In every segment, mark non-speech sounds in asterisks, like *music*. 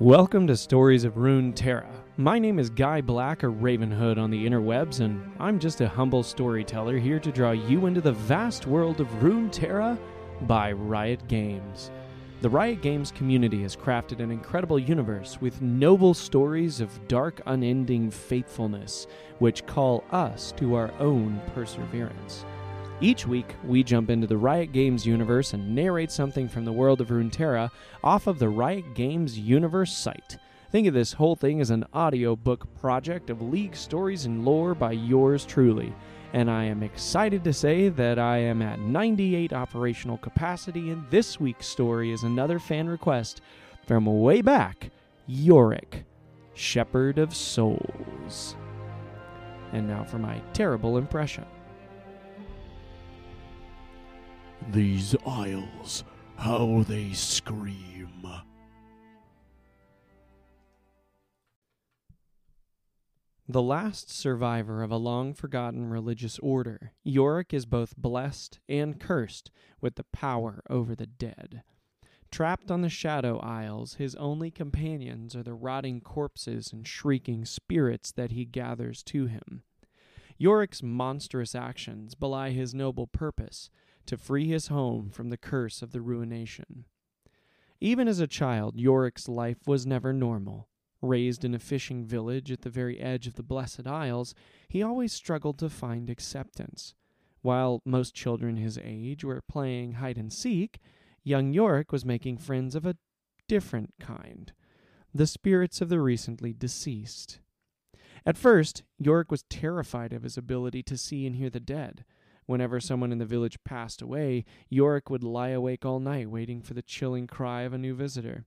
Welcome to Stories of Runeterra. My name is Guy Black or Ravenhood on the interwebs, and I'm just a humble storyteller here to draw you into the vast world of Runeterra by Riot Games. The Riot Games community has crafted an incredible universe with noble stories of dark, unending faithfulness, which call us to our own perseverance. Each week, we jump into the Riot Games universe and narrate something from the world of Runeterra off of the Riot Games universe site. Think of this whole thing as an audiobook project of League stories and lore by yours truly. And I am excited to say that I am at 98 operational capacity, and this week's story is another fan request from way back Yorick, Shepherd of Souls. And now for my terrible impression. These isles, how they scream. The last survivor of a long forgotten religious order, Yorick is both blessed and cursed with the power over the dead. Trapped on the Shadow Isles, his only companions are the rotting corpses and shrieking spirits that he gathers to him. Yorick's monstrous actions belie his noble purpose to free his home from the curse of the ruination. Even as a child, Yorick's life was never normal. Raised in a fishing village at the very edge of the Blessed Isles, he always struggled to find acceptance. While most children his age were playing hide and seek, young Yorick was making friends of a different kind the spirits of the recently deceased. At first, Yorick was terrified of his ability to see and hear the dead. Whenever someone in the village passed away, Yorick would lie awake all night waiting for the chilling cry of a new visitor.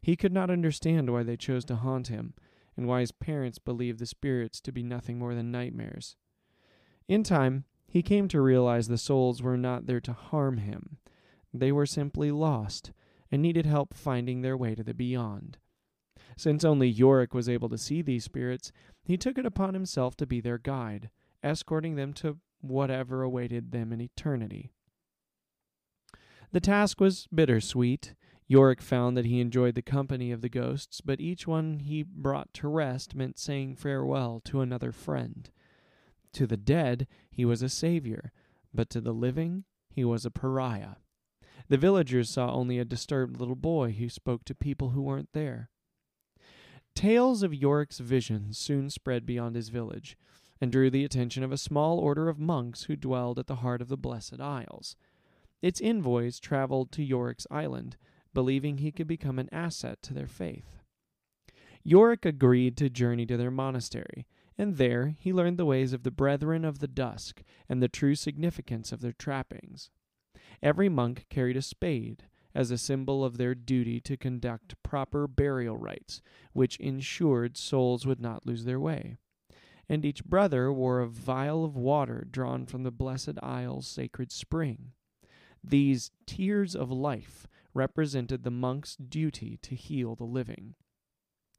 He could not understand why they chose to haunt him, and why his parents believed the spirits to be nothing more than nightmares. In time, he came to realize the souls were not there to harm him. They were simply lost and needed help finding their way to the beyond. Since only Yorick was able to see these spirits, he took it upon himself to be their guide, escorting them to whatever awaited them in eternity. The task was bittersweet. Yorick found that he enjoyed the company of the ghosts, but each one he brought to rest meant saying farewell to another friend. To the dead, he was a savior, but to the living, he was a pariah. The villagers saw only a disturbed little boy who spoke to people who weren't there. Tales of Yorick's visions soon spread beyond his village, and drew the attention of a small order of monks who dwelled at the heart of the Blessed Isles. Its envoys traveled to Yorick's island, believing he could become an asset to their faith. Yorick agreed to journey to their monastery, and there he learned the ways of the Brethren of the Dusk and the true significance of their trappings. Every monk carried a spade, as a symbol of their duty to conduct proper burial rites, which ensured souls would not lose their way. And each brother wore a vial of water drawn from the Blessed Isle's sacred spring. These tears of life represented the monk's duty to heal the living.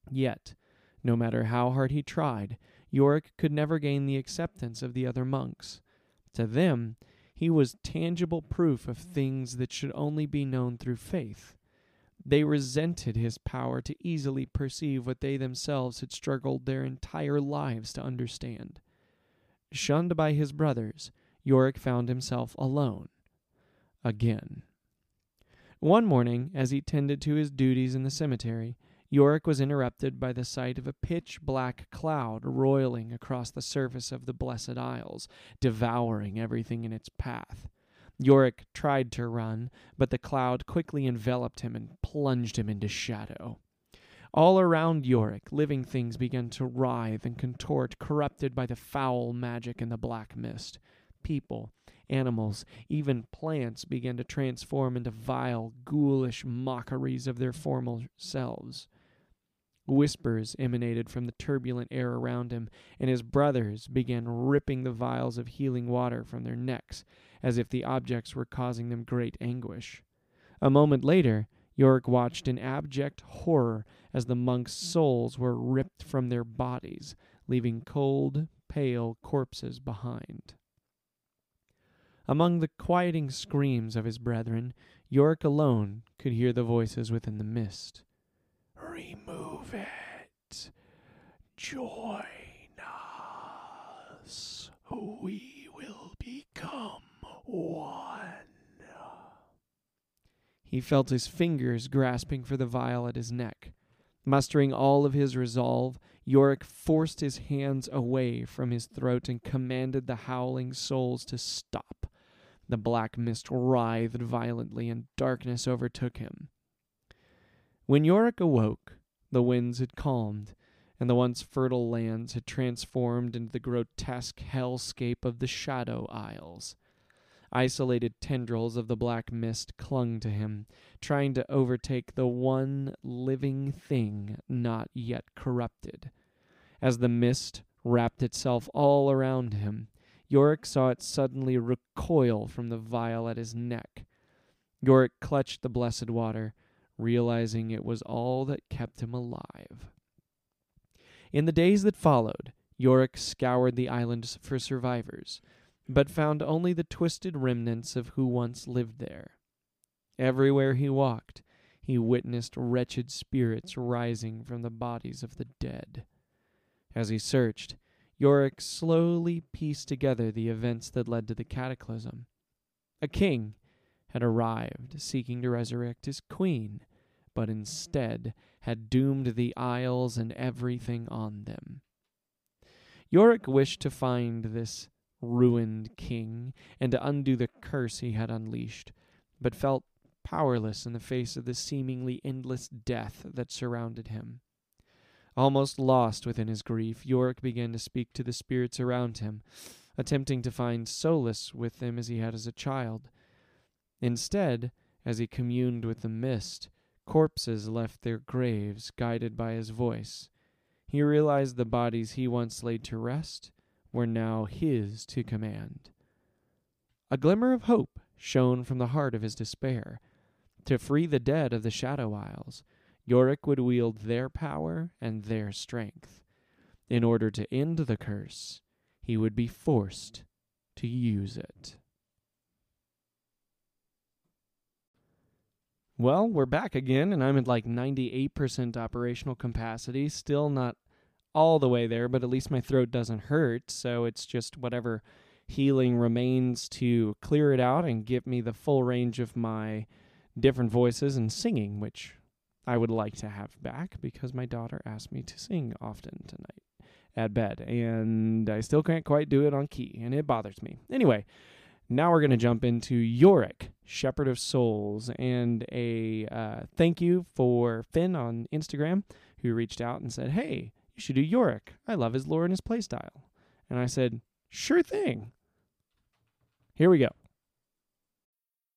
Yet, no matter how hard he tried, Yorick could never gain the acceptance of the other monks. To them, he was tangible proof of things that should only be known through faith. They resented his power to easily perceive what they themselves had struggled their entire lives to understand. Shunned by his brothers, Yorick found himself alone. Again. One morning, as he tended to his duties in the cemetery, Yorick was interrupted by the sight of a pitch black cloud roiling across the surface of the Blessed Isles, devouring everything in its path. Yorick tried to run, but the cloud quickly enveloped him and plunged him into shadow. All around Yorick, living things began to writhe and contort, corrupted by the foul magic in the black mist. People, animals, even plants began to transform into vile, ghoulish mockeries of their former selves. Whispers emanated from the turbulent air around him, and his brothers began ripping the vials of healing water from their necks, as if the objects were causing them great anguish. A moment later, Yorick watched in abject horror as the monks' souls were ripped from their bodies, leaving cold, pale corpses behind. Among the quieting screams of his brethren, Yorick alone could hear the voices within the mist. Remove it. Join us. We will become one. He felt his fingers grasping for the vial at his neck. Mustering all of his resolve, Yorick forced his hands away from his throat and commanded the howling souls to stop. The black mist writhed violently and darkness overtook him. When Yorick awoke, the winds had calmed, and the once fertile lands had transformed into the grotesque hellscape of the Shadow Isles. Isolated tendrils of the black mist clung to him, trying to overtake the one living thing not yet corrupted. As the mist wrapped itself all around him, Yorick saw it suddenly recoil from the vial at his neck. Yorick clutched the blessed water, realizing it was all that kept him alive. In the days that followed, Yorick scoured the islands for survivors, but found only the twisted remnants of who once lived there. Everywhere he walked, he witnessed wretched spirits rising from the bodies of the dead. As he searched, Yorick slowly pieced together the events that led to the cataclysm. A king had arrived seeking to resurrect his queen, but instead had doomed the isles and everything on them. Yorick wished to find this ruined king and to undo the curse he had unleashed, but felt powerless in the face of the seemingly endless death that surrounded him. Almost lost within his grief, Yorick began to speak to the spirits around him, attempting to find solace with them as he had as a child. Instead, as he communed with the mist, corpses left their graves, guided by his voice. He realized the bodies he once laid to rest were now his to command. A glimmer of hope shone from the heart of his despair. To free the dead of the Shadow Isles, Yorick would wield their power and their strength. In order to end the curse, he would be forced to use it. Well, we're back again, and I'm at like 98% operational capacity. Still not all the way there, but at least my throat doesn't hurt. So it's just whatever healing remains to clear it out and give me the full range of my different voices and singing, which I would like to have back because my daughter asked me to sing often tonight at bed, and I still can't quite do it on key, and it bothers me. Anyway, now we're going to jump into Yorick, Shepherd of Souls, and a uh, thank you for Finn on Instagram who reached out and said, Hey, you should do Yorick. I love his lore and his playstyle. And I said, Sure thing. Here we go.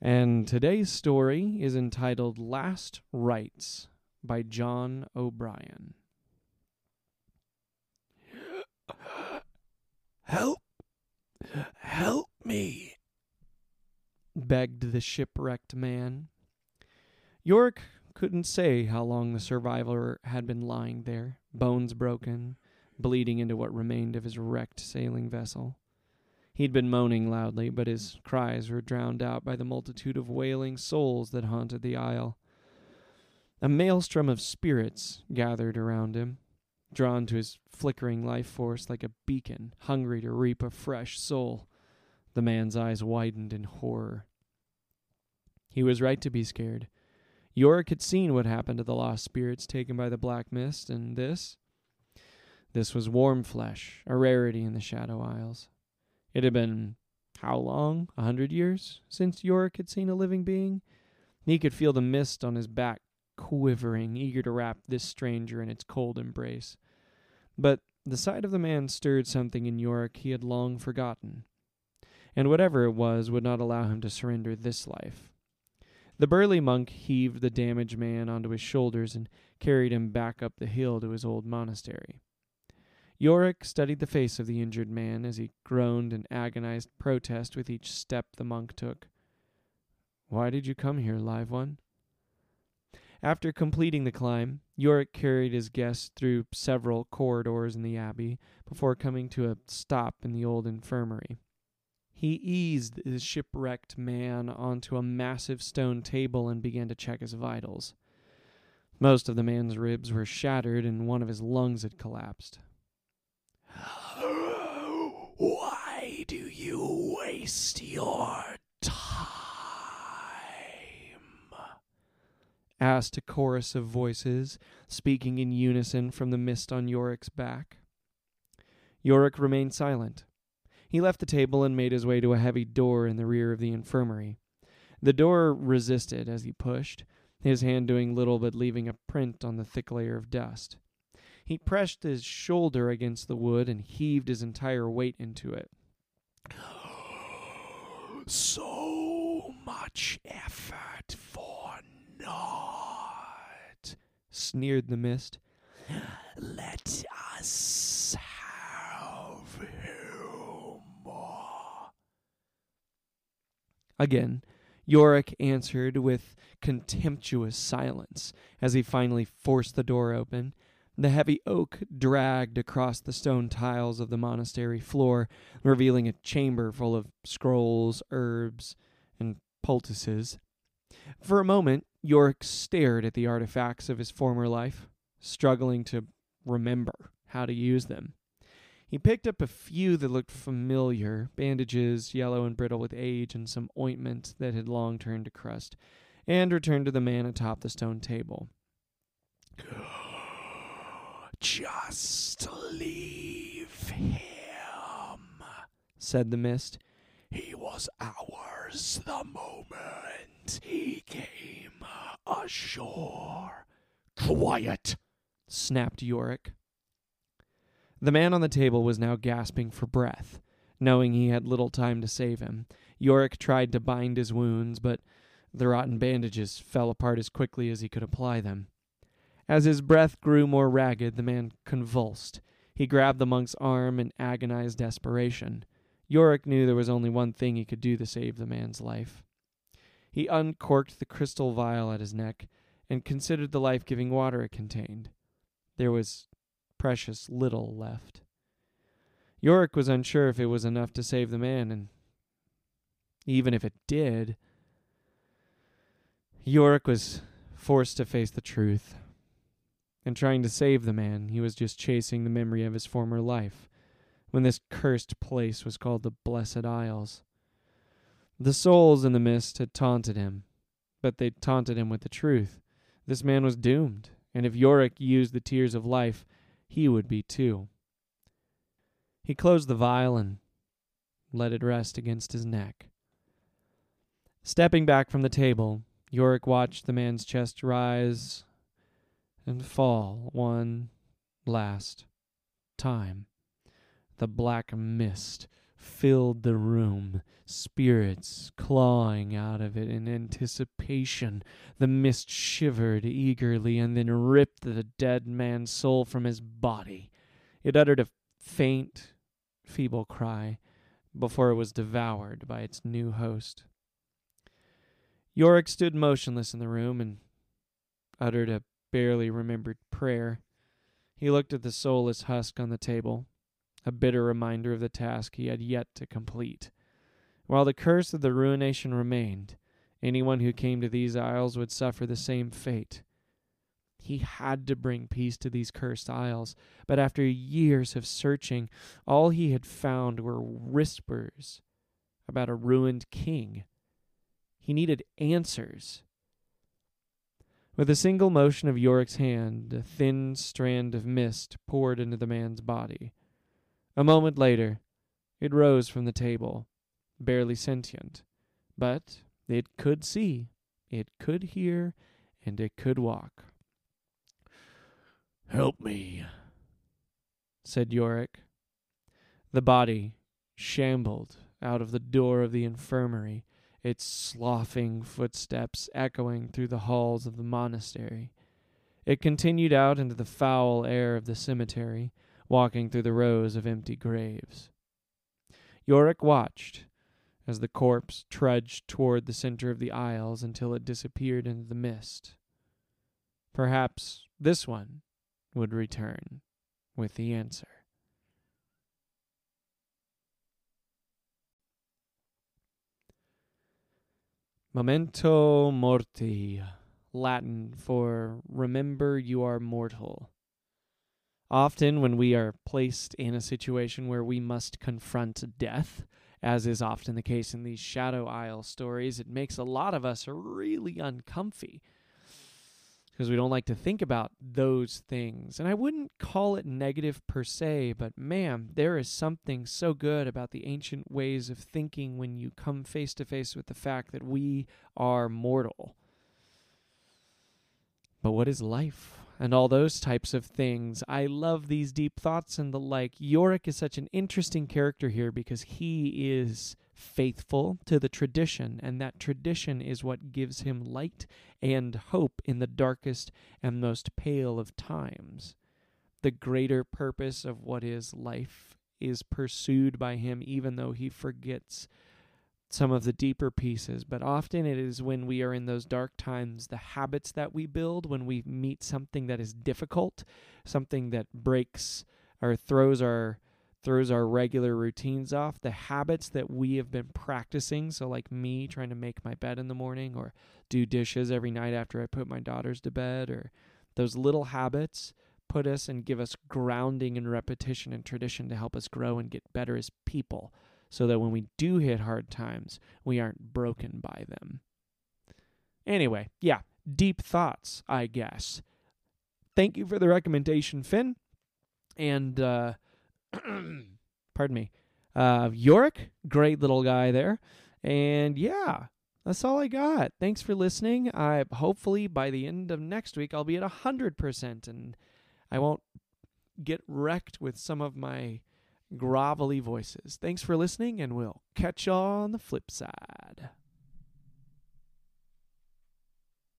And today's story is entitled Last Rites by John O'Brien. Help! Help me! begged the shipwrecked man. Yorick couldn't say how long the survivor had been lying there, bones broken, bleeding into what remained of his wrecked sailing vessel. He'd been moaning loudly, but his cries were drowned out by the multitude of wailing souls that haunted the isle. A maelstrom of spirits gathered around him, drawn to his flickering life force like a beacon, hungry to reap a fresh soul. The man's eyes widened in horror. He was right to be scared. Yorick had seen what happened to the lost spirits taken by the black mist, and this? This was warm flesh, a rarity in the Shadow Isles. It had been how long? A hundred years since Yorick had seen a living being? He could feel the mist on his back quivering, eager to wrap this stranger in its cold embrace. But the sight of the man stirred something in Yorick he had long forgotten, and whatever it was would not allow him to surrender this life. The burly monk heaved the damaged man onto his shoulders and carried him back up the hill to his old monastery. Yorick studied the face of the injured man as he groaned in agonized protest with each step the monk took. Why did you come here, live one? After completing the climb, Yorick carried his guest through several corridors in the abbey before coming to a stop in the old infirmary. He eased the shipwrecked man onto a massive stone table and began to check his vitals. Most of the man's ribs were shattered and one of his lungs had collapsed. Why do you waste your time? asked a chorus of voices, speaking in unison from the mist on Yorick's back. Yorick remained silent. He left the table and made his way to a heavy door in the rear of the infirmary. The door resisted as he pushed, his hand doing little but leaving a print on the thick layer of dust. He pressed his shoulder against the wood and heaved his entire weight into it. *gasps* So much effort for naught. Sneered the mist. *gasps* Let us have him. Again, Yorick answered with contemptuous silence as he finally forced the door open. The heavy oak dragged across the stone tiles of the monastery floor, revealing a chamber full of scrolls, herbs, and poultices. For a moment, Yorick stared at the artifacts of his former life, struggling to remember how to use them. He picked up a few that looked familiar bandages, yellow and brittle with age, and some ointment that had long turned to crust, and returned to the man atop the stone table. Just leave him. Said the mist. He was ours the moment he came ashore. Quiet! snapped Yorick. The man on the table was now gasping for breath. Knowing he had little time to save him, Yorick tried to bind his wounds, but the rotten bandages fell apart as quickly as he could apply them. As his breath grew more ragged, the man convulsed. He grabbed the monk's arm in agonized desperation. Yorick knew there was only one thing he could do to save the man's life. He uncorked the crystal vial at his neck and considered the life giving water it contained. There was precious little left. Yorick was unsure if it was enough to save the man, and even if it did, Yorick was forced to face the truth. In trying to save the man, he was just chasing the memory of his former life, when this cursed place was called the Blessed Isles. The souls in the mist had taunted him, but they taunted him with the truth. This man was doomed, and if Yorick used the tears of life, he would be too. He closed the vial and let it rest against his neck. Stepping back from the table, Yorick watched the man's chest rise and fall one last time. The black mist filled the room, spirits clawing out of it in anticipation. The mist shivered eagerly and then ripped the dead man's soul from his body. It uttered a faint, feeble cry before it was devoured by its new host. Yorick stood motionless in the room and uttered a barely remembered prayer. He looked at the soulless husk on the table, a bitter reminder of the task he had yet to complete. While the curse of the ruination remained, anyone who came to these isles would suffer the same fate. He had to bring peace to these cursed isles, but after years of searching, all he had found were whispers about a ruined king. He needed answers. With a single motion of Yorick's hand, a thin strand of mist poured into the man's body. A moment later, it rose from the table, barely sentient, but it could see, it could hear, and it could walk. Help me, said Yorick. The body shambled out of the door of the infirmary its sloughing footsteps echoing through the halls of the monastery. It continued out into the foul air of the cemetery, walking through the rows of empty graves. Yorick watched as the corpse trudged toward the center of the isles until it disappeared into the mist. Perhaps this one would return with the answer. Memento morti, Latin for remember you are mortal. Often, when we are placed in a situation where we must confront death, as is often the case in these Shadow Isle stories, it makes a lot of us really uncomfy because we don't like to think about those things. And I wouldn't call it negative per se, but man, there is something so good about the ancient ways of thinking when you come face to face with the fact that we are mortal. But what is life? And all those types of things. I love these deep thoughts and the like. Yorick is such an interesting character here because he is faithful to the tradition, and that tradition is what gives him light and hope in the darkest and most pale of times. The greater purpose of what is life is pursued by him, even though he forgets some of the deeper pieces. But often it is when we are in those dark times, the habits that we build, when we meet something that is difficult, something that breaks or throws our throws our regular routines off, the habits that we have been practicing. So, like me trying to make my bed in the morning or do dishes every night after I put my daughters to bed, or those little habits put us and give us grounding and repetition and tradition to help us grow and get better as people so that when we do hit hard times, we aren't broken by them. Anyway, yeah, deep thoughts, I guess. Thank you for the recommendation, Finn. And, uh, *clears throat* pardon me, uh, Yorick, great little guy there. And yeah, that's all I got. Thanks for listening. I hopefully by the end of next week I'll be at hundred percent, and I won't get wrecked with some of my grovelly voices. Thanks for listening, and we'll catch y'all on the flip side.